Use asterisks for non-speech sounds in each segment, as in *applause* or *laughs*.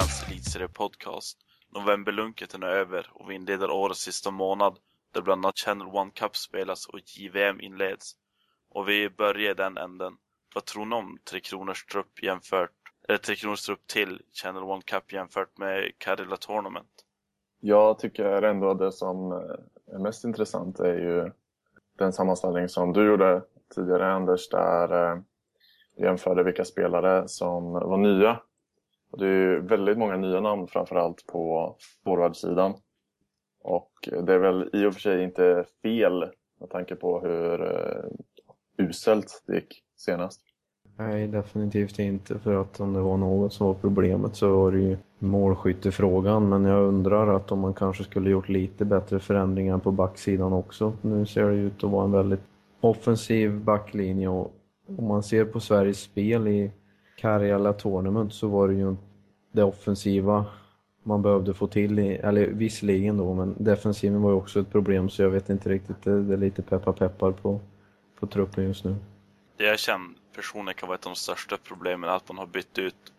fans elitserie podcast. Novemberlunket är över och vi inleder årets sista månad där bland annat Channel One Cup spelas och JVM inleds. Och vi börjar i den änden. Vad tror ni om Tre Kronors trupp jämfört, eller Tre Kronors trupp till Channel One Cup jämfört med Karela Tournament? Jag tycker ändå det som eh, är mest intressant är ju den sammanställning som du gjorde tidigare Anders där eh, jämförde vilka spelare som var nya. Det är ju väldigt många nya namn framförallt på forwardsidan. Och det är väl i och för sig inte fel med tanke på hur uh, uselt det gick senast. Nej, definitivt inte. För att om det var något som var problemet så var det ju målskyttefrågan. Men jag undrar att om man kanske skulle gjort lite bättre förändringar på backsidan också. Nu ser det ut att vara en väldigt offensiv backlinje och om man ser på Sveriges spel i Karjala Tournament så var det ju det offensiva man behövde få till, i, eller visserligen då, men defensiven var ju också ett problem så jag vet inte riktigt, det, det är lite peppar peppar på, på truppen just nu. Det jag känner personligen kan vara ett av de största problemen, att man har bytt ut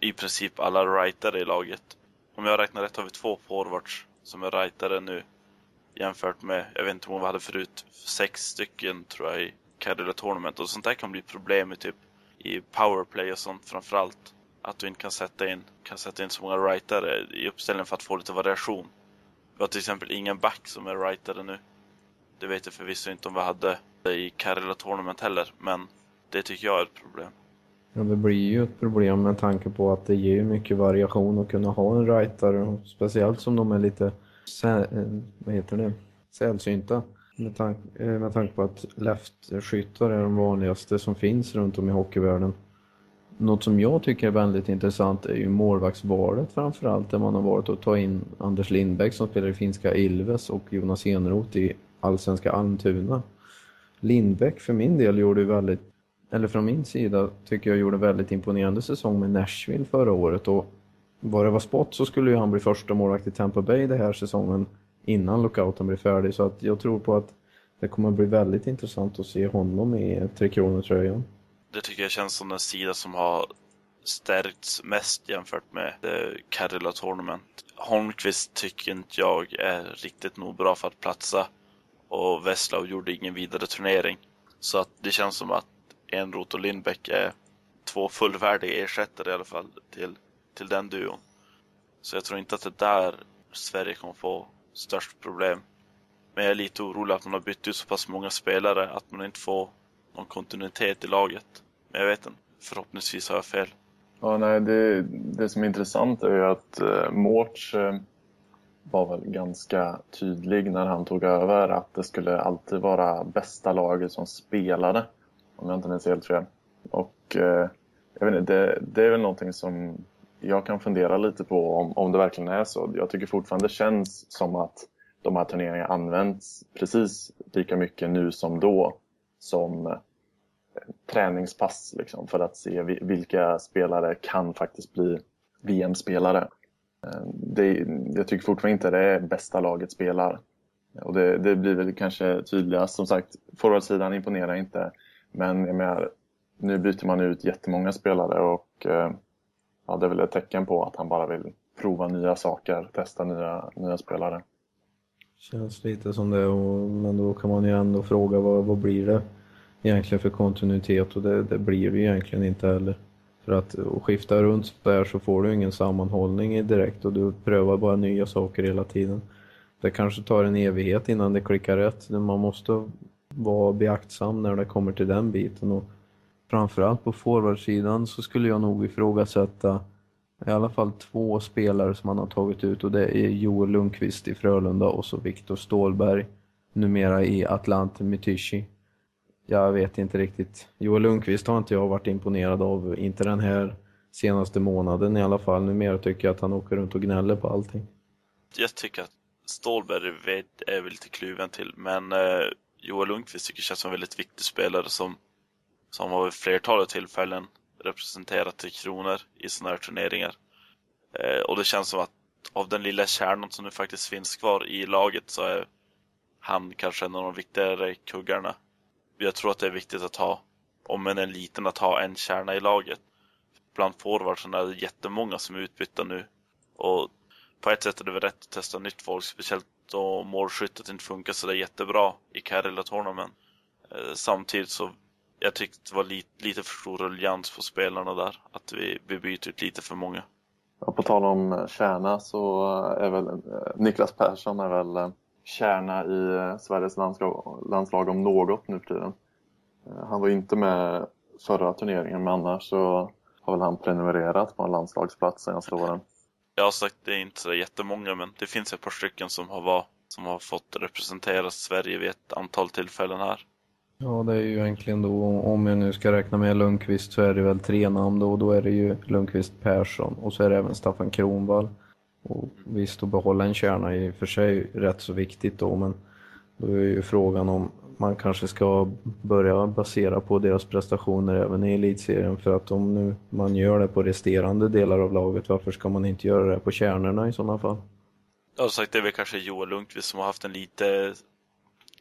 i princip alla rightare i laget. Om jag räknar rätt har vi två forwards som är rightare nu jämfört med, jag vet inte om vi hade förut, sex stycken tror jag i Cadilla Tournament och sånt där kan bli problem i typ i powerplay och sånt framförallt. Att du inte kan sätta in, kan sätta in så många rightare i uppställningen för att få lite variation. Vi har till exempel ingen back som är rightare nu. Det vet jag förvisso inte om vi hade i Karela Tournament heller, men det tycker jag är ett problem. Ja, det blir ju ett problem med tanke på att det ger mycket variation att kunna ha en rightare, speciellt som de är lite, eh, vad heter det, sällsynta. Med, tank, eh, med tanke på att left-skyttar är de vanligaste som finns runt om i hockeyvärlden. Något som jag tycker är väldigt intressant är ju målvaktsvalet framförallt där man har valt att ta in Anders Lindbäck som spelar i finska Ilves och Jonas Enroth i allsvenska Almtuna. Lindbäck för min del gjorde väldigt, eller från min sida tycker jag gjorde väldigt imponerande säsong med Nashville förra året och vad det var spott så skulle ju han bli första målvakt i Tampa Bay den här säsongen innan lockouten blir färdig. Så att jag tror på att det kommer bli väldigt intressant att se honom i Tre Kronor-tröjan. Det tycker jag känns som den sida som har stärkts mest jämfört med Karela Tournament. Holmqvist tycker inte jag är riktigt nog bra för att platsa och Veslau gjorde ingen vidare turnering. Så att det känns som att Enroth och Lindbäck är två fullvärdiga ersättare i alla fall till, till den duon. Så jag tror inte att det där Sverige kommer få störst problem. Men jag är lite orolig att man har bytt ut så pass många spelare att man inte får någon kontinuitet i laget. Men jag vet inte, förhoppningsvis har jag fel. Ja, nej, det, det som är intressant är ju att eh, Mårts eh, var väl ganska tydlig när han tog över att det skulle alltid vara bästa laget som spelade. Om jag inte minns helt fel. Och eh, jag vet inte, det, det är väl någonting som jag kan fundera lite på om, om det verkligen är så. Jag tycker fortfarande det känns som att de här turneringarna används precis lika mycket nu som då som eh, träningspass liksom, för att se vilka spelare kan faktiskt bli VM-spelare. Eh, det, jag tycker fortfarande inte det är bästa laget spelar. Och det, det blir väl kanske tydligast. Som sagt, forwardsidan imponerar inte. Men jag menar, nu byter man ut jättemånga spelare och eh, ja, det är väl ett tecken på att han bara vill prova nya saker, testa nya, nya spelare. Känns lite som det, och, men då kan man ju ändå fråga vad, vad blir det egentligen för kontinuitet och det, det blir det ju egentligen inte heller. För att skifta runt där så får du ingen sammanhållning direkt och du prövar bara nya saker hela tiden. Det kanske tar en evighet innan det klickar rätt. Man måste vara beaktsam när det kommer till den biten. Och framförallt på forwardsidan så skulle jag nog ifrågasätta i alla fall två spelare som man har tagit ut och det är Joel Lundqvist i Frölunda och så Viktor Stålberg numera i Atlante Mytishi. Jag vet inte riktigt. Joel Lundqvist har inte jag varit imponerad av, inte den här senaste månaden i alla fall. Numera tycker jag att han åker runt och gnäller på allting. Jag tycker att Stålberg är väl lite kluven till, men eh, Joel Lundqvist tycker jag känns som en väldigt viktig spelare som som har vid flertalet tillfällen representerat Tre Kronor i sådana här turneringar. Eh, och det känns som att av den lilla kärnan som nu faktiskt finns kvar i laget så är han kanske en av de viktigare kuggarna. Jag tror att det är viktigt att ha, om än en liten, att ha en kärna i laget. bland forwardsen är det jättemånga som är utbytta nu. Och på ett sätt är det väl rätt att testa nytt folk, speciellt då målskyttet inte funkar så där jättebra i Karela Tournament. Eh, samtidigt så jag tyckte det var lite, lite för stor ruljans på spelarna där. Att vi, vi byter ut lite för många. Och på tal om kärna så är väl eh, Niklas Persson är väl eh, kärna i eh, Sveriges landslag, landslag om något nu för tiden. Han var inte med förra turneringen men annars så har väl han prenumererat på en landslagsplats senaste åren. Jag har sagt det är inte så jättemånga men det finns ett par stycken som har, var, som har fått representera Sverige vid ett antal tillfällen här. Ja, det är ju egentligen då, om jag nu ska räkna med Lundqvist så är det väl tre namn då. Då är det ju Lundqvist Persson och så är det även Staffan Kronvall. Och visst, att behålla en kärna är i och för sig rätt så viktigt då, men då är ju frågan om man kanske ska börja basera på deras prestationer även i elitserien för att om nu man gör det på resterande delar av laget, varför ska man inte göra det på kärnorna i sådana fall? Jag har sagt det är väl kanske Joel Lundqvist som har haft en lite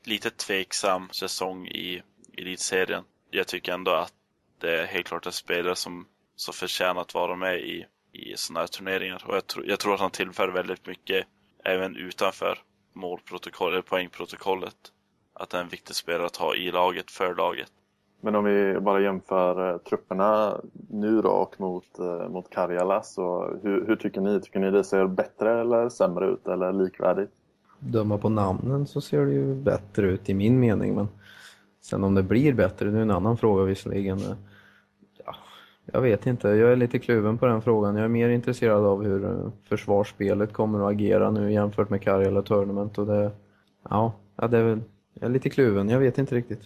lite tveksam säsong i elitserien. Jag tycker ändå att det är helt klart en spelare som, som förtjänar att vara med i, i sådana här turneringar. Och jag, tro, jag tror att han tillför väldigt mycket även utanför målprotokollet, poängprotokollet. Att det är en viktig spelare att ha i laget, för laget. Men om vi bara jämför eh, trupperna nu då och mot, eh, mot Karjala, så hur, hur, tycker ni? Tycker ni det ser bättre eller sämre ut eller likvärdigt? döma på namnen så ser det ju bättre ut i min mening. Men sen om det blir bättre, det är en annan fråga visserligen. Jag vet inte, jag är lite kluven på den frågan. Jag är mer intresserad av hur eh, försvarsspelet kommer att agera nu jämfört med Karjala Tournament. Och det, ja, ja, det är väl, jag är lite kluven, jag vet inte riktigt.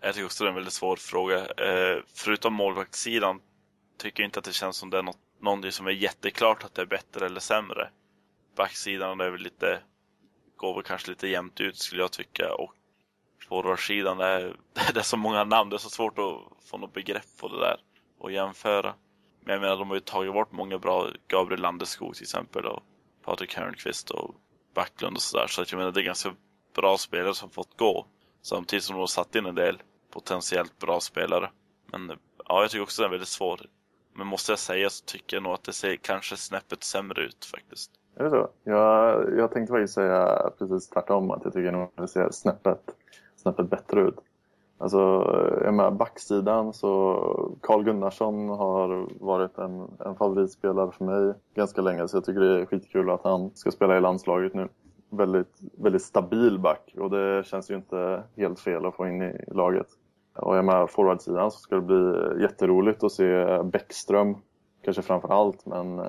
Jag tycker också det är en väldigt svår fråga. Eh, förutom målvaktssidan tycker jag inte att det känns som det är något, någonting som är jätteklart att det är bättre eller sämre. Backsidan är väl lite går väl kanske lite jämnt ut skulle jag tycka. Och forwardsidan, är, *laughs* det är så många namn, det är så svårt att få något begrepp på det där och jämföra. Men jag menar, de har ju tagit bort många bra, Gabriel Landeskog till exempel och Patrik Hörnqvist och Backlund och sådär. Så att jag menar, det är ganska bra spelare som fått gå. Samtidigt som de har satt in en del potentiellt bra spelare. Men ja, jag tycker också den är väldigt svår. Men måste jag säga så tycker jag nog att det ser kanske snäppet sämre ut faktiskt. Är det så? Jag, jag tänkte faktiskt säga precis tvärtom. Att jag tycker nog att det ser snäppet, snäppet bättre ut. Alltså, jag med backsidan så Carl Gunnarsson har varit en, en favoritspelare för mig ganska länge. Så jag tycker det är skitkul att han ska spela i landslaget nu. Väldigt, väldigt stabil back och det känns ju inte helt fel att få in i laget. Och jag med forwardsidan så ska det bli jätteroligt att se Bäckström. Kanske framför allt men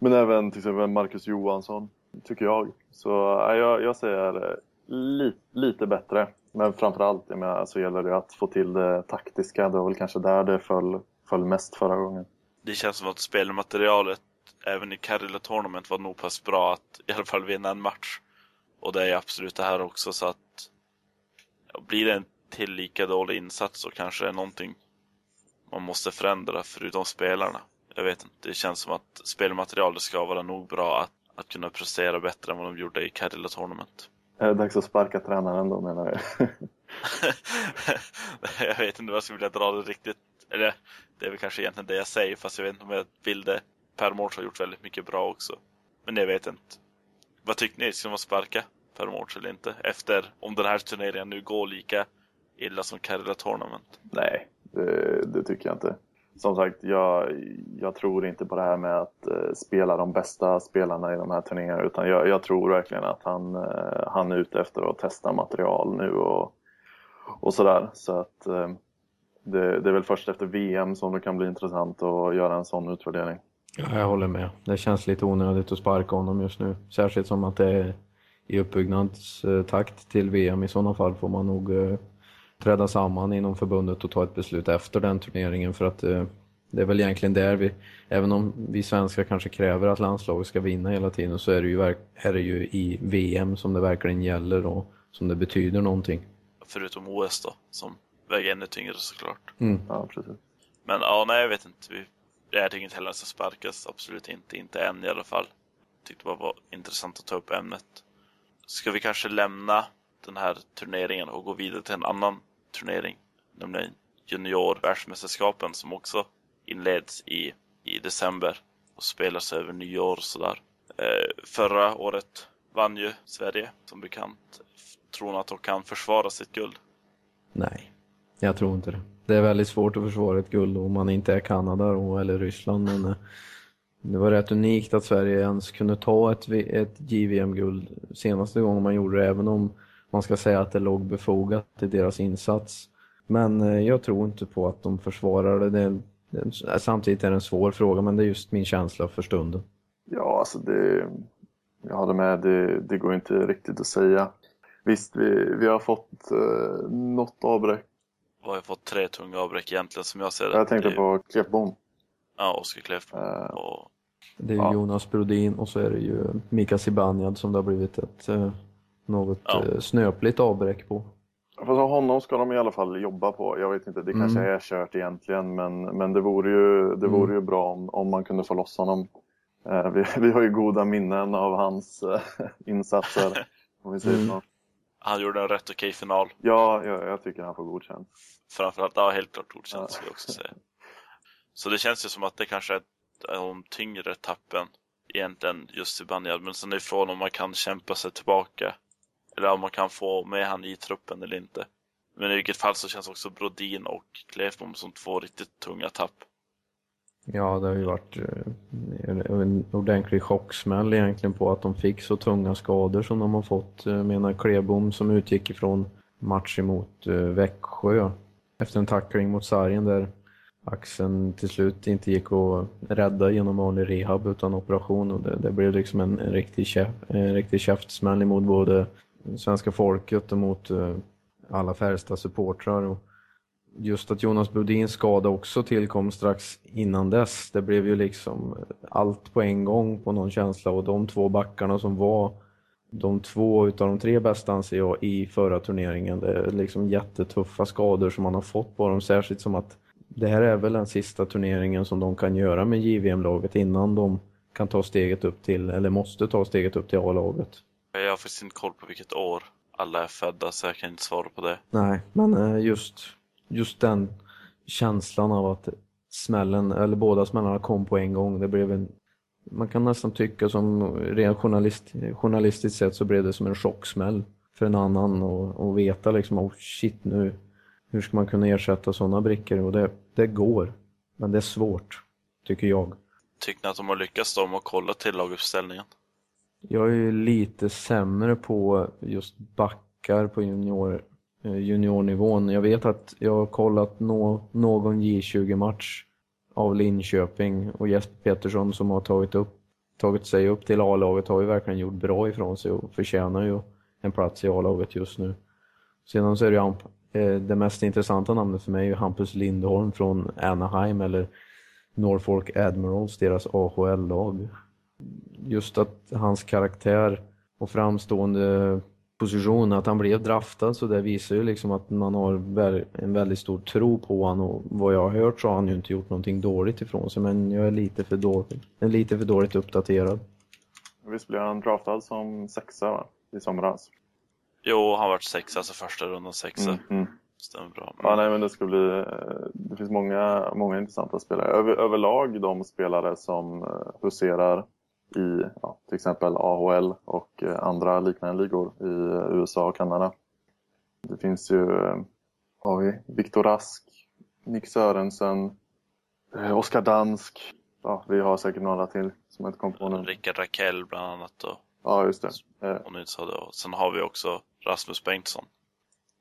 men även till exempel Marcus Johansson, tycker jag. Så äh, jag, jag säger li, lite bättre. Men framförallt jag så gäller det att få till det taktiska. Det var väl kanske där det föll, föll mest förra gången. Det känns som att spelmaterialet även i Karela Tournament var nog pass bra att i alla fall vinna en match. Och det är absolut det här också så att ja, blir det en till lika dålig insats så kanske det är någonting man måste förändra förutom spelarna jag vet inte, det känns som att spelmaterialet ska vara nog bra att, att kunna prestera bättre än vad de gjorde i Cadilla Tournament. Är det dags att sparka tränaren då menar du? *laughs* jag vet inte vad jag skulle vilja dra det riktigt. Eller det är väl kanske egentligen det jag säger fast jag vet inte om jag vill det. Per Mårts har gjort väldigt mycket bra också. Men jag vet inte. Vad tycker ni? Ska man sparka Per Mårts eller inte? Efter om den här turneringen nu går lika illa som Carrera Tournament? Nej, det, det tycker jag inte som sagt, jag, jag, tror inte på det här med att uh, spela de bästa spelarna i de här turneringarna. Utan jag, jag tror verkligen att han, uh, han är ute efter att testa material nu och, och sådär. Så att uh, det, det, är väl först efter VM som det kan bli intressant att göra en sån utvärdering. Ja, jag håller med. Det känns lite onödigt att sparka honom just nu. Särskilt som att det är i uppbyggnadstakt till VM. I sådana fall får man nog träda samman inom förbundet och ta ett beslut efter den turneringen för att eh, det är väl egentligen där vi, även om vi svenskar kanske kräver att landslaget ska vinna hela tiden så är det ju, är det ju i VM som det verkligen gäller och som det betyder någonting. Förutom OS då, som väger ännu tyngre såklart. Mm. Ja, precis. Men ja, nej jag vet inte. Vi, jag tycker inte heller att det ska sparkas, absolut inte. Inte än i alla fall. Tyckte det var intressant att ta upp ämnet. Ska vi kanske lämna den här turneringen och gå vidare till en annan turnering, nämligen juniorvärldsmästerskapen som också inleds i i december och spelas över nyår och sådär. Eh, förra året vann ju Sverige som bekant. Tror ni att de kan försvara sitt guld? Nej, jag tror inte det. Det är väldigt svårt att försvara ett guld om man inte är Kanada då, eller Ryssland. Men eh, det var rätt unikt att Sverige ens kunde ta ett, ett JVM-guld senaste gången man gjorde det, även om man ska säga att det låg befogat i deras insats. Men eh, jag tror inte på att de försvarar det. samtidigt är det en svår fråga, men det är just min känsla för stunden. Ja, alltså det, jag håller med. Det, det går inte riktigt att säga. Visst, vi, vi har fått eh, något avbräck. Vi har fått tre tunga avbräck egentligen som jag ser det. Jag tänkte på Klefbom. Ja, Oskar Klefbom. Uh, och... Det är ja. Jonas Brodin och så är det ju Mika Zibanejad som det har blivit ett eh, något ja. eh, snöpligt avbräck på. Fast honom ska de i alla fall jobba på. Jag vet inte, det mm. kanske är kört egentligen men, men det vore ju, det vore mm. ju bra om, om man kunde få loss honom. Eh, vi, *laughs* vi har ju goda minnen av hans eh, insatser. *laughs* Om vi säger mm. så. Han gjorde en rätt okej final. Ja, jag, jag tycker han får godkänt. Framförallt, ja helt klart godkänt ja. skulle jag också säga. Så det känns ju som att det kanske är de tyngre tappen egentligen just i Banjad. Men sen är frågan om man kan kämpa sig tillbaka. Eller om man kan få med han i truppen eller inte. Men i vilket fall så känns också Brodin och Klefbom som två riktigt tunga tapp. Ja, det har ju varit eh, en ordentlig chocksmäll egentligen på att de fick så tunga skador som de har fått. Jag menar Klebom som utgick ifrån match emot eh, Växjö efter en tackling mot sargen där axeln till slut inte gick att rädda genom vanlig rehab utan operation och det, det blev liksom en, en, riktig, käf, en riktig käftsmäll emot både svenska folket eh, och mot alla Färjestad-supportrar. Just att Jonas Brodins skada också tillkom strax innan dess, det blev ju liksom eh, allt på en gång på någon känsla och de två backarna som var de två utav de tre bästa anser jag i förra turneringen. Det är liksom jättetuffa skador som man har fått på dem, särskilt som att det här är väl den sista turneringen som de kan göra med JVM-laget innan de kan ta steget upp till, eller måste ta steget upp till A-laget. Jag har faktiskt inte koll på vilket år alla är födda så jag kan inte svara på det. Nej, men eh, just, just den känslan av att smällen, eller båda smällarna kom på en gång. Det blev en, man kan nästan tycka som rent journalist, journalistiskt sett så blev det som en chocksmäll för en annan och, och veta liksom, oh shit nu, hur ska man kunna ersätta sådana brickor? Och det, det går, men det är svårt, tycker jag. Tycker ni att de har lyckats då med att kolla till laguppställningen? Jag är ju lite sämre på just backar på junior, eh, juniornivån. Jag vet att jag har kollat no, någon J20-match av Linköping och Jesper Petersson som har tagit, upp, tagit sig upp till A-laget har ju verkligen gjort bra ifrån sig och förtjänar ju en plats i A-laget just nu. Sedan så är det ju eh, det mest intressanta namnet för mig är Hampus Lindholm från Anaheim eller Norfolk Admirals, deras AHL-lag. Just att hans karaktär och framstående position, att han blev draftad så det visar ju liksom att man har en väldigt stor tro på honom och vad jag har hört så har han ju inte gjort någonting dåligt ifrån sig men jag är lite för dåligt, lite för dåligt uppdaterad. Visst blev han draftad som sexa va? i somras? Jo, han varit sexa, alltså första rundan sexa. Mm, mm. Stämmer bra. Ja, nej, men det ska bli... Eh, det finns många, många intressanta spelare. Över, överlag de spelare som eh, huserar i ja, till exempel AHL och eh, andra liknande ligor i USA och Kanada. Det finns ju har vi Viktor Rask, Nick Sörensen, Oskar Dansk. Ja, vi har säkert några till som jag inte kom på nu. Rickard Rakell bland annat. Och... Ja, just det. Sa det. Sen har vi också Rasmus Bengtsson.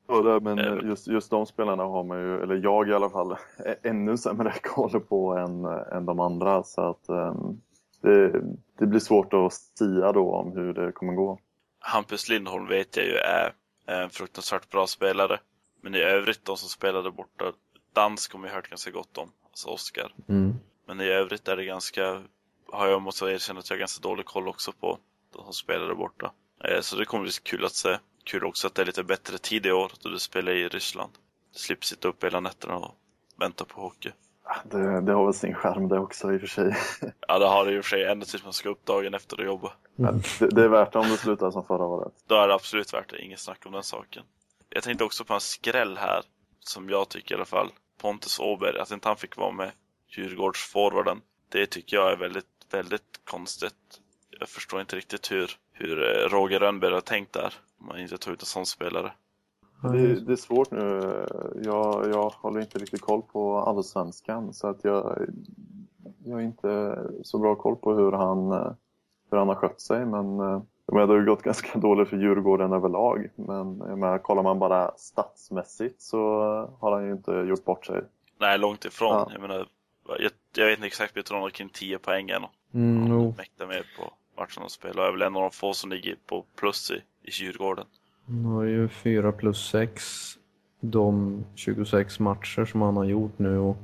Ja, det, men just, just de spelarna har man ju, eller jag i alla fall, *laughs* ännu sämre *laughs* koll på än, än de andra. Så att um, det, det, blir svårt att sia då om hur det kommer gå. Hampus Lindholm vet jag ju är en fruktansvärt bra spelare. Men i övrigt de som spelade borta, dansk har vi hört ganska gott om, alltså Oskar. Mm. Men i övrigt är det ganska, har jag måste erkänna att jag har ganska dålig koll också på de som spelade borta. Eh, så det kommer bli kul att se. Kul också att det är lite bättre tid i år då du spelar i Ryssland. Du slipper sitta upp hela nätterna och vänta på hockey. Det, det har väl sin skärm det också i och för sig. *laughs* Ja, det har det i och för sig. Ända tills man ska upp dagen efter och jobba. Mm. Det, det, är värt det om det slutar som förra året. Då är det absolut värt det. Inget snack om den saken. Jag tänkte också på en skräll här, som jag tycker i alla fall. Pontus Åberg, att inte han fick vara med Djurgårdsforwarden. det tycker jag är väldigt, väldigt konstigt. Jag förstår inte riktigt hur, hur eh, Roger Rönnberg har tänkt där. Om man inte tar ut en sån spelare. Det, det, är svårt nu. Jag, jag håller inte riktigt koll på allsvenskan så att jag, jag har inte så bra koll på hur han, hur han har skött sig. Men eh, jag menar, det har ju gått ganska *laughs* dåligt för Djurgården överlag. Men menar, kollar man bara statsmässigt så har han ju inte gjort bort sig. Nej, långt ifrån. Ja. Jag, menar, jag, jag vet inte exakt, men jag tror han har kring 10 poäng eller mm, Han mäktar med på matchen och spelar. Jag är väl en av de få som ligger på plus i, i Djurgården. Han har ju 4 plus 6 de 26 matcher som han har gjort nu och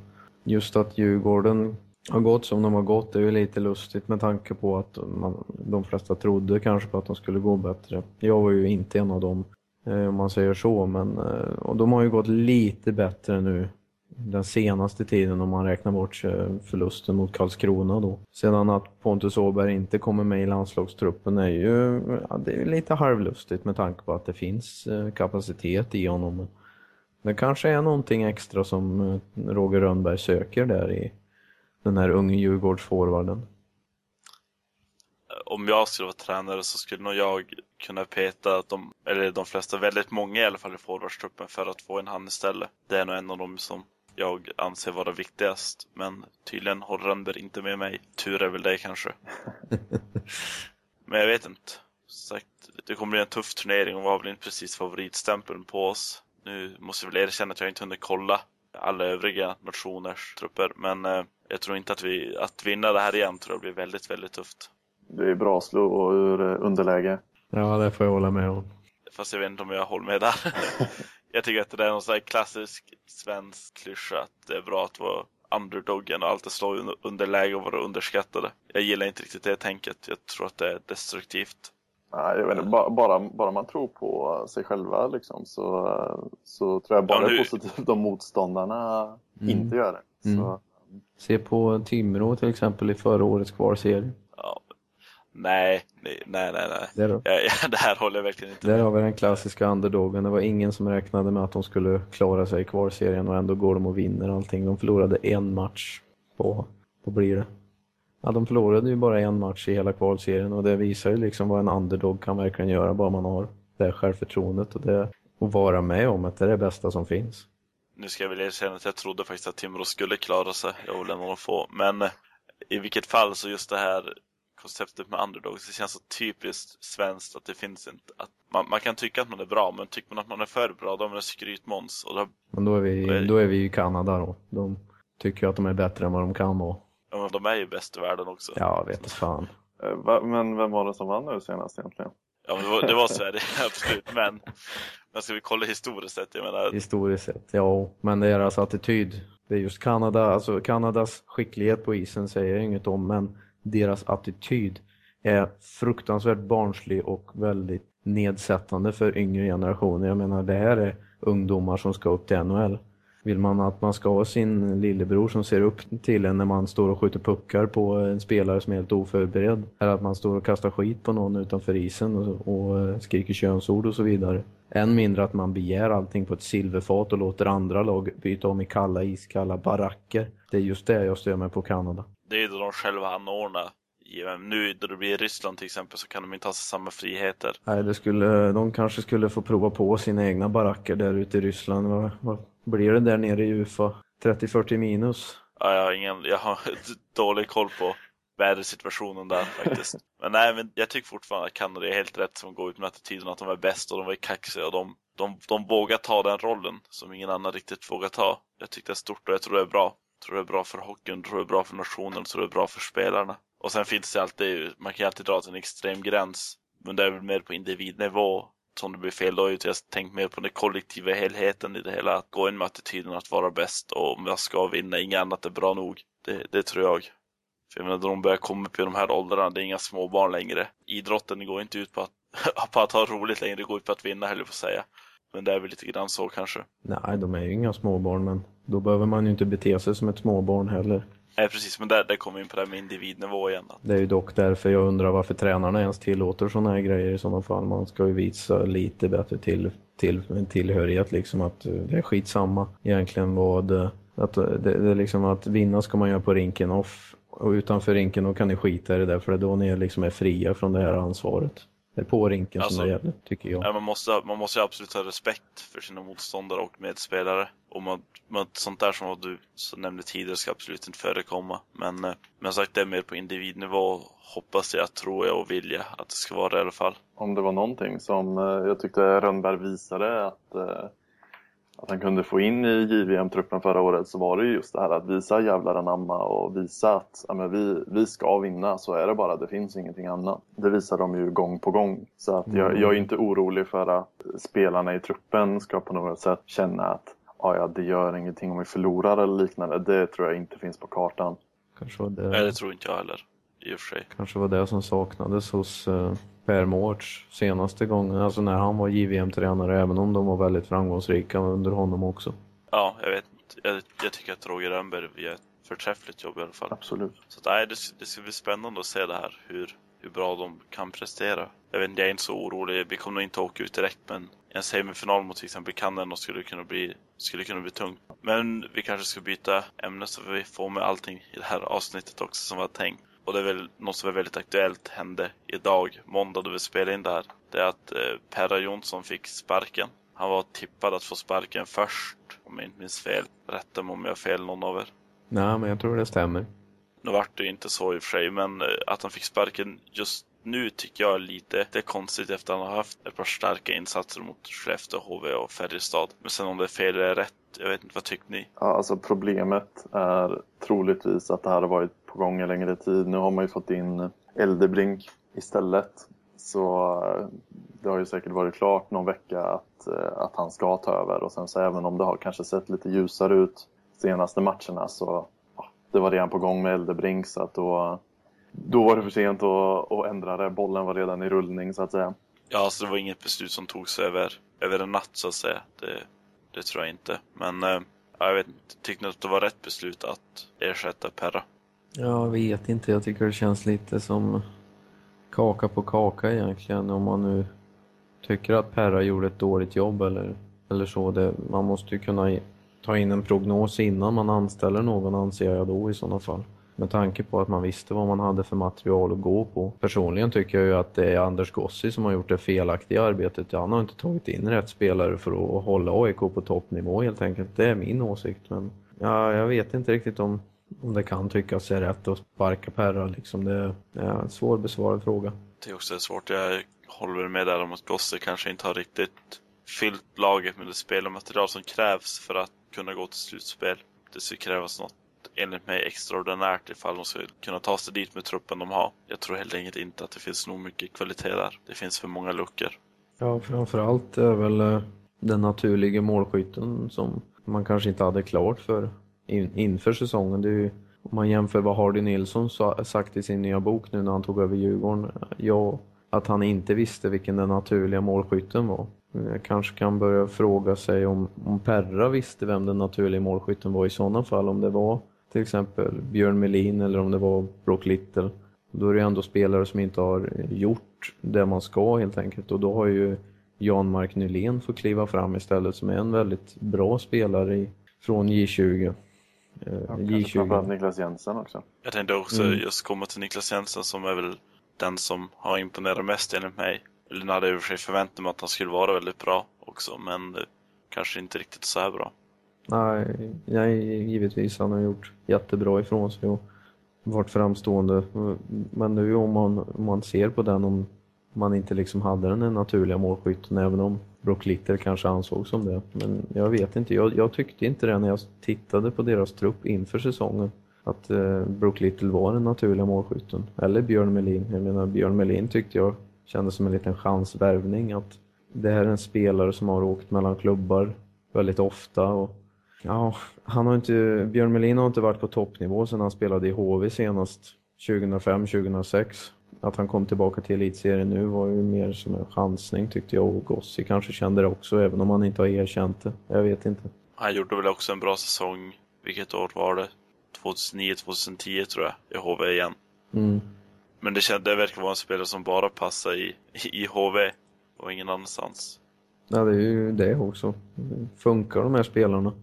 just att Djurgården har gått som de har gått det är ju lite lustigt med tanke på att man, de flesta trodde kanske på att de skulle gå bättre. Jag var ju inte en av dem eh, om man säger så men eh, och de har ju gått lite bättre nu den senaste tiden om man räknar bort eh, förlusten mot Karlskrona då. Sedan att Pontus Åberg inte kommer med i landslagstruppen är ju ja, det är lite halvlustigt med tanke på att det finns eh, kapacitet i honom. Det kanske är någonting extra som eh, Roger Rönnberg söker där i den här unge Djurgårdsforwarden. Om jag skulle vara tränare så skulle nog jag kunna peta de, eller de flesta, väldigt många i alla fall i forwardstruppen för att få en hand istället. Det är nog en av dem som jag anser vara viktigast. Men tydligen håller Rönnberg inte med mig. Tur är väl det kanske. *laughs* men jag vet inte. Sagt, det kommer bli en tuff turnering och vi har väl inte precis favoritstämpeln på oss. Nu måste jag väl erkänna att jag inte hunnit kolla alla övriga nationers trupper. Men eh, jag tror inte att vi, att vinna det här igen tror jag blir väldigt, väldigt tufft. Det är bra att slå ur underläge. Ja, det får jag hålla med om. Fast jag vet inte om jag håller med där. *laughs* jag tycker att det är någon sån här klassisk svensk klyscha att det är bra att vara underdoggen och alltid stå i underläge och vara underskattade. Jag gillar inte riktigt det tänket. Jag tror att det är destruktivt. Nej, jag vet inte, bara, bara man tror på sig själva liksom, så, så tror jag bara ja, nu... det är positivt om motståndarna mm. inte gör det. Mm. Se på Timrå till exempel i förra årets kvalserie. Nej, nej, nej, nej. Det, ja, ja, det här håller jag verkligen inte Där har vi den klassiska underdogen. Det var ingen som räknade med att de skulle klara sig i kvalserien och ändå går de och vinner allting. De förlorade en match på, vad blir det? Ja, de förlorade ju bara en match i hela kvalserien och det visar ju liksom vad en underdog kan verkligen göra bara man har det självförtroendet och det att vara med om att det är det bästa som finns. Nu ska jag väl erkänna att jag trodde faktiskt att Timrå skulle klara sig. Jag var en av de få. Men i vilket fall så just det här konceptet med underdogs. Det känns så typiskt svenskt att det finns inte. Att man, man, kan tycka att man är bra, men tycker man att man är för bra, då är man skrytmåns. Och då, men då är, vi, då är, då är vi i Kanada då. De tycker att de är bättre än vad de kan vara. Ja, men de är ju bäst i världen också. Ja, vet fan. Eh, men vem var det som vann nu senast egentligen? Ja, men det var, det var *laughs* Sverige, *laughs* absolut. Men, men ska vi kolla historiskt sett? Jag menar... Historiskt sett, ja. Men deras attityd. Det är just Kanada, alltså Kanadas skicklighet på isen säger jag inget om, men deras attityd är fruktansvärt barnslig och väldigt nedsättande för yngre generationer. Jag menar, det här är ungdomar som ska upp till NHL. Vill man att man ska ha sin lillebror som ser upp till en när man står och skjuter puckar på en spelare som är helt oförberedd? Eller att man står och kastar skit på någon utanför isen och, och eh, skriker könsord och så vidare. Än mindre att man begär allting på ett silverfat och låter andra lag byta om i kalla iskalla baracker. Det är just det jag stör mig på Kanada. Det är då de själva anordnar nu då det blir Ryssland till exempel så kan de inte ha samma friheter. Nej, det skulle, de kanske skulle få prova på sina egna baracker där ute i Ryssland. Vad, vad blir det där nere i Ufa? 30-40 minus? Ja, jag har, ingen, jag har *laughs* dålig koll på vädersituationen där faktiskt. *laughs* men nej, men jag tycker fortfarande att Kanada är helt rätt som går ut med attityden att de är bäst och de är kaxiga och de, de, de vågar ta den rollen som ingen annan riktigt vågar ta. Jag tycker det är stort och jag tror det är bra. Jag tror det är bra för hockeyn, jag tror det är bra för nationen, jag tror det är bra för spelarna. Och sen finns det alltid, man kan ju alltid dra till en extrem gräns. Men det är väl mer på individnivå som det blir fel. Då har jag tänkt mer på den kollektiva helheten i det hela. Att gå in med attityden att vara bäst och om jag ska vinna, inget annat är bra nog. Det, det tror jag. För jag menar, de börjar komma upp i de här åldrarna, det är inga småbarn längre. Idrotten går inte ut på att, *laughs* på att ha roligt längre, det går ut på att vinna, höll jag på att säga. Men det är väl lite grann så kanske. Nej, de är ju inga småbarn, men då behöver man ju inte bete sig som ett småbarn heller. Nej, precis, men där, där kommer vi in på det här med individnivå igen. Det är ju dock därför jag undrar varför tränarna ens tillåter sådana här grejer i sådana fall. Man ska ju visa lite bättre till, till, tillhörighet, liksom att det är skitsamma egentligen vad... Att, det, det är liksom att vinna ska man göra på rinken off Och utanför rinken då kan ni skita i det där för det är då ni liksom är fria från det här ansvaret. Det är på rinken Alltså, som det gäller, tycker jag. Ja, man, måste, man måste ju absolut ha respekt för sina motståndare och medspelare. Och man, man, sånt där som du så nämnde tidigare ska absolut inte förekomma. Men, eh, men sagt, det är mer på individnivå hoppas jag, tror jag och vill jag att det ska vara det i alla fall. Om det var någonting som eh, jag tyckte Rönnberg visade att, eh, att han kunde få in i JVM-truppen förra året så var det ju just det här att visa jävlar anamma och visa att ja, men vi, vi ska vinna, så är det bara, det finns ingenting annat. Det visar de ju gång på gång. Så att jag, jag är inte orolig för att spelarna i truppen ska på något sätt känna att ja, ja, det gör ingenting om vi förlorar eller liknande. Det tror jag inte finns på kartan. Kanske var Nej, det, det tror inte jag heller. I och för sig. kanske var det som saknades hos uh, Per Mårts senaste gången, alltså när han var JVM-tränare, även om de var väldigt framgångsrika under honom också. Ja, jag vet inte. Jag, jag tycker att Roger Rönnberg gör ett förträffligt jobb i alla fall. Absolut. Så att, nej, det, det ska bli spännande att se det här, hur, hur bra de kan prestera. Jag vet inte, jag är inte så orolig. Vi kommer nog inte åka ut direkt, men en semifinal mot till exempel Kanada skulle kunna bli, skulle kunna bli tungt. Men vi kanske ska byta ämne så vi får med allting i det här avsnittet också som var tänkt. Och det är väl något som är väldigt aktuellt hände idag, måndag då vi spelade in det här. Det är att eh, Perra Jonsson fick sparken. Han var tippad att få sparken först, om jag inte minns fel. Rätta mig om jag har fel någon av er. Nej, men jag tror det stämmer. Nu vart det ju inte så i och för sig, men eh, att han fick sparken just nu tycker jag är lite det är konstigt efter att han har haft ett par starka insatser mot Skellefteå, HV och Färjestad. Men sen om det är fel eller rätt, jag vet inte, vad tycker ni? Ja, alltså problemet är troligtvis att det här har varit på gång en längre tid. Nu har man ju fått in Eldebrink istället. Så eh, det har ju säkert varit klart någon vecka att, eh, att han ska ta över. Och sen så även om det har kanske sett lite ljusare ut senaste matcherna så ja, det var redan på gång med Eldebrink så att då, då var det för sent att, att ändra det. Bollen var redan i rullning så att säga. Ja, alltså det var inget beslut som togs över, över en natt så att säga. Det, det tror jag inte. Men eh, jag vet inte, tyckte ni att det var rätt beslut att ersätta Perra? Jag vet inte, jag tycker det känns lite som kaka på kaka egentligen om man nu tycker att Perra gjorde ett dåligt jobb eller, eller så. Det, man måste ju kunna ta in en prognos innan man anställer någon anser jag då i sådana fall. Med tanke på att man visste vad man hade för material att gå på. Personligen tycker jag ju att det är Anders Gossi som har gjort det felaktiga arbetet. Han har inte tagit in rätt spelare för att hålla AIK på toppnivå helt enkelt. Det är min åsikt. Men ja, jag vet inte riktigt om, om det kan tyckas är rätt att sparka Perra. Liksom. Det är en svårbesvarad fråga. Det är också svårt. Jag håller med där om att Gosse kanske inte har riktigt fyllt laget med det spelarmaterial som krävs för att kunna gå till slutspel. Det skulle krävas något enligt mig extraordinärt ifall de ska kunna ta sig dit med truppen de har. Jag tror helt enkelt inte att det finns nog mycket kvalitet där. Det finns för många luckor. Ja, framförallt är väl eh, den naturliga målskytten som man kanske inte hade klart för in, inför säsongen. Det är ju, om man jämför vad Hardy Nilsson sa, sagt i sin nya bok nu när han tog över Djurgården. Ja, att han inte visste vilken den naturliga målskytten var. Jag kanske kan börja fråga sig om, om Perra visste vem den naturliga målskytten var i sådana fall. Om det var till exempel Björn Melin eller om det var Brock Little. Då är det ändå spelare som inte har gjort det man ska helt enkelt. Och då har ju Jan-Mark Nylén fått kliva fram istället som är en väldigt bra spelare i, från J20. Eh, Kanske framförallt J20. Niklas Jensen också. Jag tänkte också Mm. just komma till Niklas Jensen som är väl den som har imponerat mest enligt mig. Eller hade i och för sig förväntat mig att han skulle vara väldigt bra också, men eh, kanske inte riktigt så här bra. Nej, nej, givetvis han har gjort jättebra ifrån sig och varit framstående. Men nu om man, om man ser på den om man inte liksom hade den naturliga målskytten även om Brock Little kanske ansåg som det. Men jag vet inte, jag, jag tyckte inte det när jag tittade på deras trupp inför säsongen. Att eh, Brook Little var den naturliga målskytten. Eller Björn Melin. Jag menar Björn Melin tyckte jag kändes som en liten chansvärvning. Att det här är en spelare som har åkt mellan klubbar väldigt ofta. Och, ja, han har inte, Björn Melin har inte varit på toppnivå sedan han spelade i HV senast 2005-2006. Att han kom tillbaka till elitserien nu var ju mer som en chansning tyckte jag och Gossi kanske kände det också även om han inte har erkänt det. Jag vet inte. Han gjorde väl också en bra säsong, vilket år var det? 2009-2010 tror jag, i HV igen. Mm. Men det, kände, det verkar vara en spelare som bara passar i, i HV och ingen annanstans. Ja, det är ju det också. Funkar de här spelarna?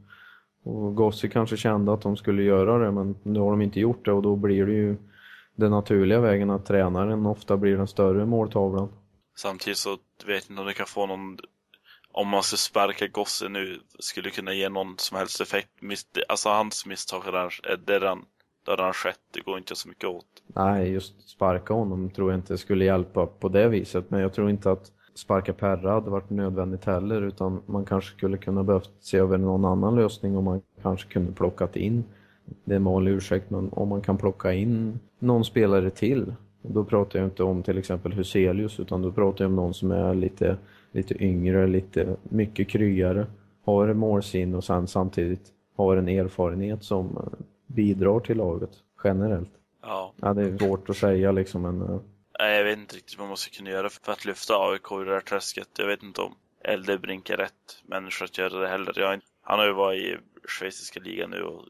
Och Gossi kanske kände att de skulle göra det men nu har de inte gjort det och då blir det ju den naturliga vägen att tränaren ofta blir den större måltavlan. Samtidigt så vet jag inte om det kan få någon om man ska sparka Gosse nu skulle kunna ge någon som helst effekt. Alltså hans misstag är redan, det har redan skett. Det går inte så mycket åt. Nej, just sparka honom tror jag inte skulle hjälpa på det viset. Men jag tror inte att sparka Perra hade varit nödvändigt heller utan man kanske skulle kunna behövt se över någon annan lösning om man kanske kunde plockat in det är en vanlig ursäkt, men om man kan plocka in någon spelare till då pratar jag inte om till exempel Huselius utan då pratar jag om någon som är lite, lite yngre, lite mycket kryare, har målsin och sen samtidigt har en erfarenhet som eh, bidrar till laget generellt. Ja. ja det är svårt att säga liksom men... Eh, Nej, jag vet inte riktigt vad man måste kunna göra för att lyfta AIK ur det här träsket. Jag vet inte om Eldebrink är rätt människa att göra det heller. Jag, han har ju varit i schweiziska ligan nu och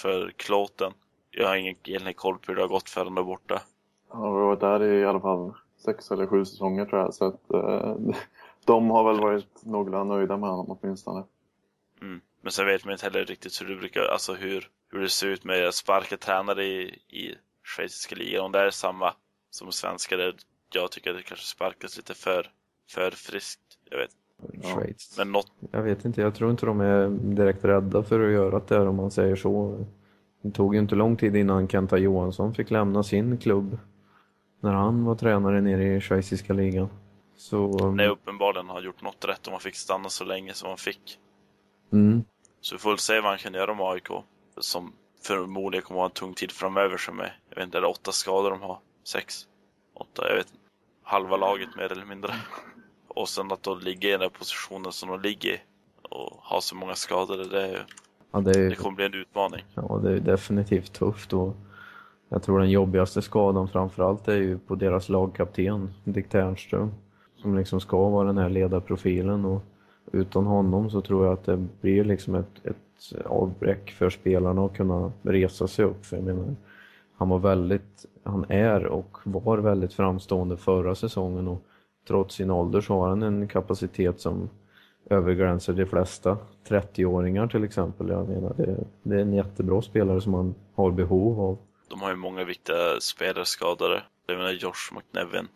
för klåten. Jag har ingen egentligen koll på hur det har gått för honom där borta. Han har varit där i alla fall sex eller sju säsonger tror jag. Så att eh, *laughs* de har väl varit någorlunda nöjda med honom åtminstone. Mm. Men sen vet man inte heller riktigt hur det brukar, alltså hur, hur det ser ut med sparka tränare i, i schweiziska ligan. Om det är samma som svenska, där jag tycker att det kanske sparkas lite för, för friskt. Jag vet Schweiz. Men något... Jag vet inte, jag tror inte de är direkt rädda för att göra det om man säger så. Det tog ju inte lång tid innan Kenta Johansson fick lämna sin klubb när han var tränare nere i schweiziska ligan. Så... Nej, uppenbarligen har gjort något rätt om han fick stanna så länge som han fick. Mm. Så vi får väl se vad han kan göra med AIK. Som förmodligen kommer att ha en tung tid framöver som är, jag vet inte, är det åtta skador de har? Sex? Åtta? Jag vet inte. Halva laget mer eller mindre. Och sen att då ligga i den där positionen som de ligger i och ha så många skadade, det, ja, det, är, det kommer bli en utmaning. Ja, det är definitivt tufft och jag tror den jobbigaste skadan framförallt är ju på deras lagkapten, Dick Ternström, som liksom ska vara den här ledarprofilen och utan honom så tror jag att det blir liksom ett, ett avbräck för spelarna att kunna resa sig upp. För jag menar, han var väldigt, han är och var väldigt framstående förra säsongen och trots sin ålder så har han en kapacitet som övergränsar de flesta 30-åringar till exempel. Jag menar, det, det, är en jättebra spelare som man har behov av. De har ju många viktiga spelare skadade. Jag menar Josh McNevin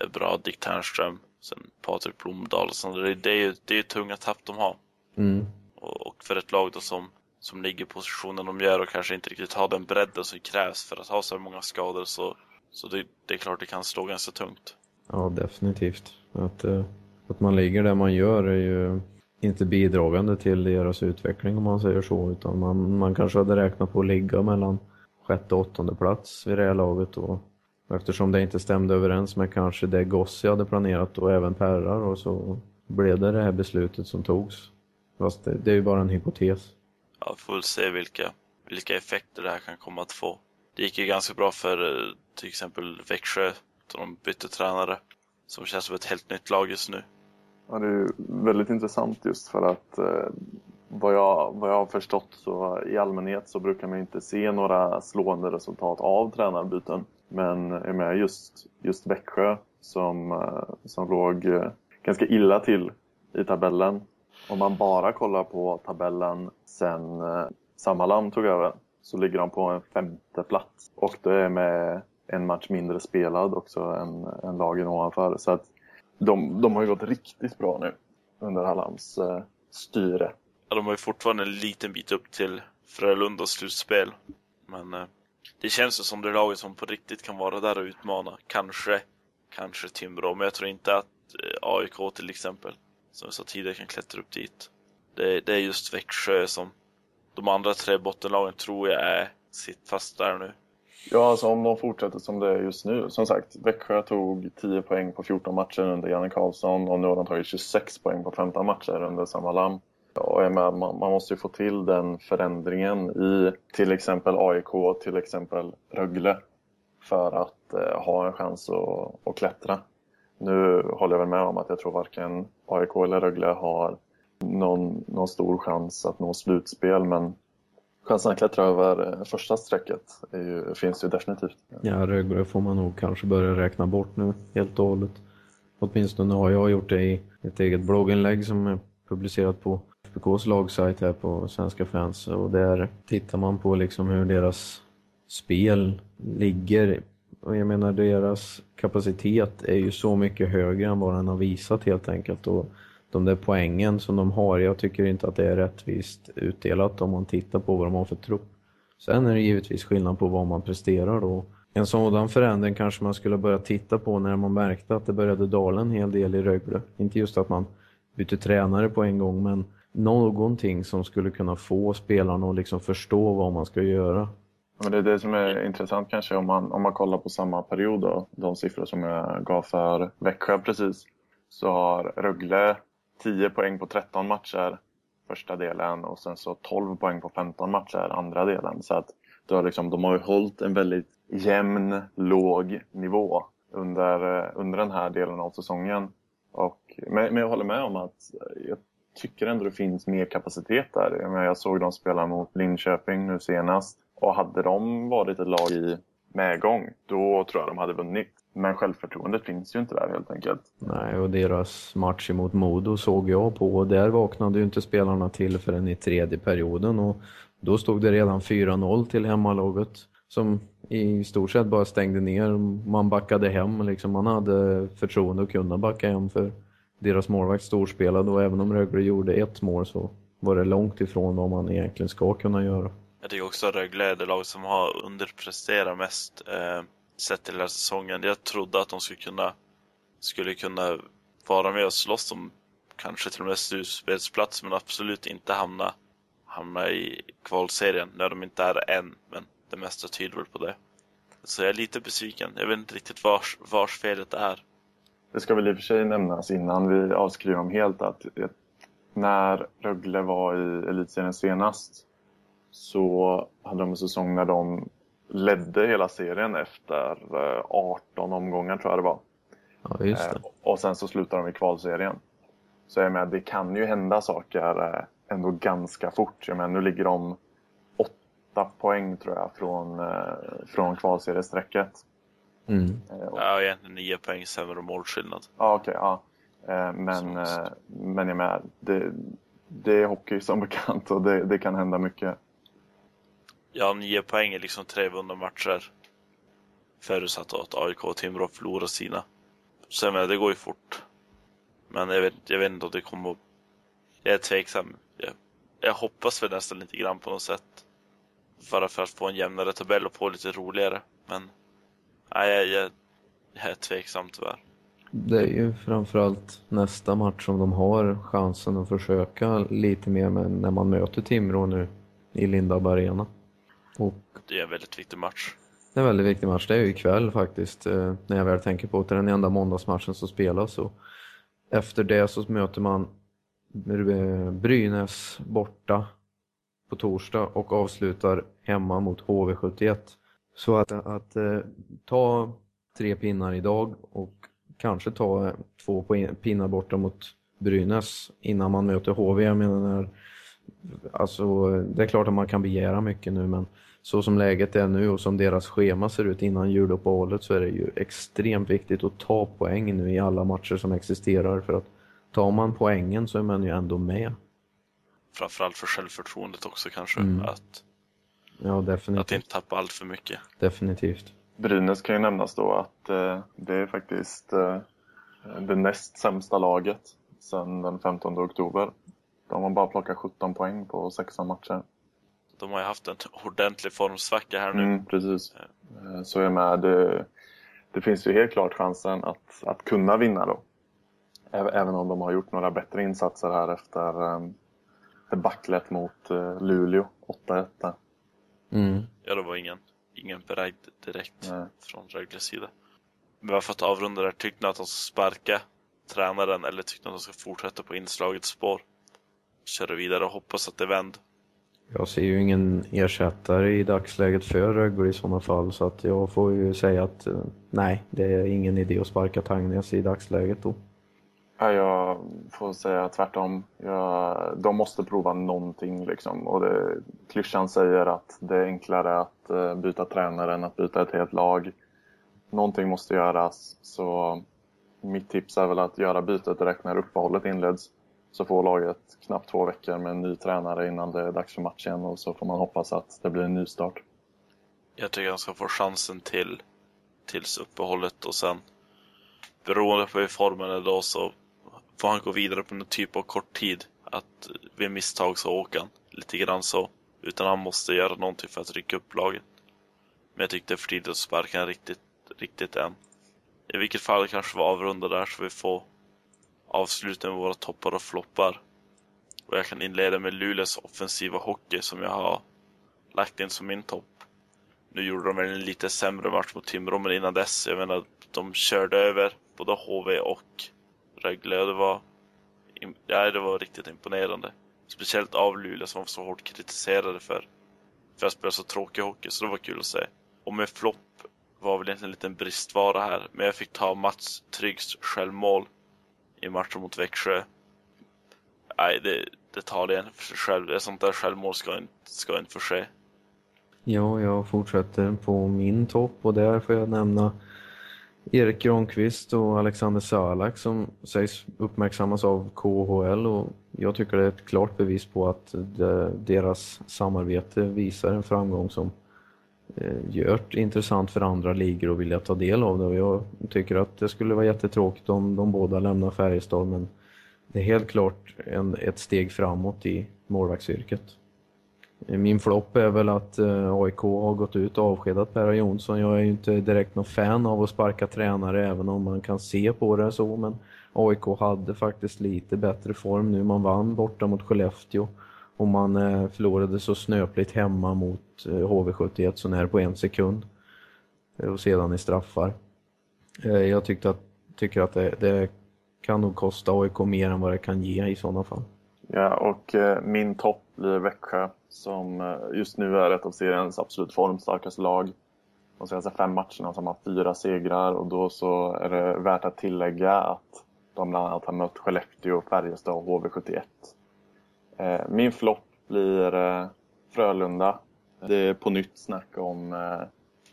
är bra, Dick Ternström, sen Patrik Blomdahl och. Det, det är ju det är tunga tapp de har. Mm. Och, och, för ett lag då som, som ligger i positionen de gör och kanske inte riktigt har den bredden som krävs för att ha så många skador så, så det, det är klart det kan slå ganska tungt. Ja, definitivt. Att, eh, att man ligger där man gör är ju inte bidragande till deras utveckling om man säger så. Utan man, man kanske hade räknat på att ligga mellan sjätte och åttonde plats vid det här laget. Och, eftersom det inte stämde överens med kanske det Gossi hade planerat och även Perrar och så blev det det här beslutet som togs. Fast det, det är ju bara en hypotes. Ja, vi får väl se vilka, vilka effekter det här kan komma att få. Det gick ju ganska bra för eh, till exempel Växjö de bytte tränare. Som känns som ett helt nytt lag just nu. Ja, det är väldigt intressant just för att eh, vad, jag, vad jag har förstått så i allmänhet så brukar man inte se några slående resultat av tränarbyten. Men med just, just Växjö som, eh, som låg eh, ganska illa till i tabellen. Om man bara kollar på tabellen sen eh, Samalam tog över så ligger de på en femte plats. Och det är med en match mindre spelad också än, än lagen ovanför. Så att de, de har ju gått riktigt bra nu under Hallands eh, styre. Ja, de har ju fortfarande en liten bit upp till Frölundas slutspel. Men eh, det känns ju som det laget som på riktigt kan vara där och utmana. Kanske, kanske Timrå, men jag tror inte att eh, AIK till exempel, som jag sa tidigare, kan klättra upp dit. Det, det är just Växjö som de andra tre bottenlagen tror jag är sitt fast där nu. Ja, alltså om de fortsätter som det är just nu. Som sagt, Växjö tog 10 poäng på 14 matcher under Janne Karlsson och nu har de tagit 26 poäng på 15 matcher under samma lam. Och med, man, man måste ju få till den förändringen i till exempel AIK, till exempel Rögle för att eh, ha en chans att, att klättra. Nu håller jag väl med om att jag tror varken AIK eller Rögle har någon, någon stor chans att nå slutspel men chansen att klättra över eh, första strecket ju, finns ju definitivt. Ja, Rögle får man nog kanske börja räkna bort nu helt och hållet. Åtminstone har jag gjort det i ett eget blogginlägg som är publicerat på FBKs lagsajt här på Svenska fans och där tittar man på liksom hur deras spel ligger. Och jag menar deras kapacitet är ju så mycket högre än vad den har visat helt enkelt. Och de där poängen som de har, jag tycker inte att det är rättvist utdelat om man tittar på vad de har för trupp. Sen är det givetvis skillnad på vad man presterar då. En sådan förändring kanske man skulle börja titta på när man märkte att det började dala en hel del i Rögle. Inte just att man bytte tränare på en gång, men någonting som skulle kunna få spelarna att liksom förstå vad man ska göra. Men det är det som är intressant kanske om man, om man kollar på samma period då, de siffror som jag gav för Växjö precis. Så har Rögle 10 poäng på 13 matcher första delen och sen så 12 poäng på 15 matcher andra delen. Så att det har liksom, de har ju hållit en väldigt jämn, låg nivå under, eh, under den här delen av säsongen. Och, men, men jag håller med om att jag tycker ändå det finns mer kapacitet där. Jag, jag såg dem spela mot Linköping nu senast. Och hade de varit ett lag i medgång, då tror jag de hade vunnit. Men självförtroendet finns ju inte där helt enkelt. Nej, och deras match mot Modo såg jag på och där vaknade ju inte spelarna till förrän i tredje perioden och då stod det redan 4-0 till hemmalaget som i stort sett bara stängde ner. Man backade hem, liksom. man hade förtroende att kunna backa hem för deras målvakt storspelade och även om Rögle gjorde ett mål så var det långt ifrån vad man egentligen ska kunna göra. Jag tycker också att Rögle är det lag som har underpresterat mest eh, sett till den här säsongen. Jag trodde att de skulle kunna, skulle kunna vara med och slåss om kanske till och med slutspelsplats men absolut inte hamna, hamna i kvalserien när de inte är än. Men det mesta tyder väl på det. Så jag är lite besviken. Jag vet inte riktigt vars, vars felet är. Det ska väl i och för sig nämnas innan vi avskriver dem helt att eh, när Rögle var i elitserien senast så hade de en säsong när de ledde hela serien efter 18 eh, omgångar tror jag det var. Ja, just det. Eh, och sen så slutade de i kvalserien. Så jag menar, det kan ju hända saker eh, ändå ganska fort. Jag menar, nu ligger de åtta poäng tror jag från, från kvalseriesträcket. Mm. Ja, egentligen nio poäng sämre målskillnad. Ja, okej. Okay, ja. Men, men jag menar, det, det är hockey som bekant och det, det kan hända mycket. Ja, nio poäng är liksom tre vunna matcher. Förutsatt att AIK och Timrå förlorar sina. Så jag menar, det går ju fort. Men jag vet, jag vet inte om det kommer att... Jag är tveksam. Jag, jag hoppas väl nästan lite grann på något sätt. Bara för att få en jämnare tabell och få lite roligare. Men nej, jag, jag, jag är tveksam tyvärr. Det är ju framförallt nästa match som de har chansen att försöka lite mer med när man möter Timrå nu i Lindab Arena. Och det är en väldigt viktig match. Det är en väldigt viktig match. Det är ju ikväll faktiskt, eh, när jag väl tänker på att det är den enda måndagsmatchen som spelas. Och efter det så möter man Brynäs borta på torsdag och avslutar hemma mot HV71. Så att, att, eh, ta tre pinnar idag och kanske ta två pinnar borta mot Brynäs innan man möter HV. Jag menar, alltså, det är klart att man kan begära mycket nu men så som läget är nu och som deras schema ser ut innan juluppehållet så är det ju extremt viktigt att ta poäng nu i alla matcher som existerar för att tar man poängen så är man ju ändå med. Framförallt för självförtroendet också kanske. Mm. Att, ja, definitivt. att inte tappa allt för mycket. Definitivt. Brynäs kan ju nämnas då att eh, det är faktiskt eh, det näst sämsta laget sedan den 15 oktober. De har bara plockat 17 poäng på 16 matcher. De har ju haft en ordentlig formsvacka här nu. Mm, precis. Eh, så jag med, det, det finns ju helt klart chansen att, att kunna vinna då. Även om de har gjort några bättre insatser här efter um, debaclet mot uh, Luleå 8-1. Mm. Ja, det var ingen, ingen beredd direkt Nej. från Rögles sida. Men för att avrunda där, tyckte ni att de ska sparka tränaren eller tyckte ni att de ska fortsätta på inslagets spår? Köra vidare och hoppas att det vänder? Jag ser ju ingen ersättare i dagsläget för Rögle i sådana fall så att jag får ju säga att eh, nej, det är ingen idé att sparka Tangnes i dagsläget då. Ja, jag får säga tvärtom. Jag, de måste prova någonting liksom. Och det, klyschan säger att det är enklare att uh, byta tränare än att byta ett helt lag. Någonting måste göras. Så mitt tips är väl att göra bytet direkt när uppehållet inleds. Så får laget knappt två veckor med en ny tränare innan det är dags för match igen och så får man hoppas att det blir en ny start. Jag tycker han ska få chansen till tills uppehållet och sen beroende på hur formen är då så får han gå vidare på någon typ av kort tid. Att vid misstag så åker han lite grann så. Utan han måste göra någonting för att rycka upp laget. Men jag tyckte det är för tidigt att sparka riktigt, riktigt än. I vilket fall kanske vi avrundar där så vi får avsluta med våra toppar och floppar. Och jag kan inleda med Luleås offensiva hockey som jag har lagt in som min topp. Nu gjorde de en lite sämre match mot Timrå, men innan dess, jag menar, de körde över både HV och Rögle. Det var, ja, det var riktigt imponerande. Speciellt av Luleå som var så hårt kritiserade för, för att spela så tråkig hockey, så det var kul att se. Och med flopp var väl egentligen en liten bristvara här, men jag fick ta Mats Tryggs självmål i matchen mot Växjö. Nej, det, det tar det för sig själv. Ett sånt där självmål ska inte, ska inte få ske. Ja, jag fortsätter på min topp och där får jag nämna Erik Granqvist och Alexander Salak som sägs uppmärksammas av KHL och jag tycker det är ett klart bevis på att deras samarbete visar en framgång som Eh, gjort gör det intressant för andra ligor att vilja ta del av det och jag tycker att det skulle vara jättetråkigt om de båda lämnar Färjestad men det är helt klart en, ett steg framåt i målvaktsyrket. Min flopp är väl att eh, AIK har gått ut och avskedat Per Jonsson. Jag är ju inte direkt någon fan av att sparka tränare även om man kan se på det så. Men AIK hade faktiskt lite bättre form nu. Man vann borta mot Skellefteå och man eh, förlorade så snöpligt hemma mot eh, HV71 så när på en sekund. Eh, och sedan i straffar. Jag tyckte att, tycker att det, det kan nog kosta AIK mer än vad det kan ge i sådana fall. Ja, och min topp blir Växjö som just nu är ett av seriens absolut formstarkaste lag. De senaste fem matcherna som har fyra segrar och då så är det värt att tillägga att de bland annat har mött Skellefteå, Färjestad och HV71. Eh, min flopp blir eh, Frölunda. Det är på nytt snack om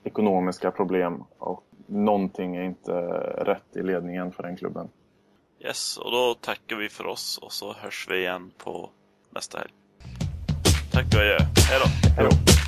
ekonomiska problem och någonting är inte rätt i ledningen för den klubben. Yes, och då tackar vi för oss och så hörs vi igen på nästa helg. Tack och adjö. Hej då. Hej då.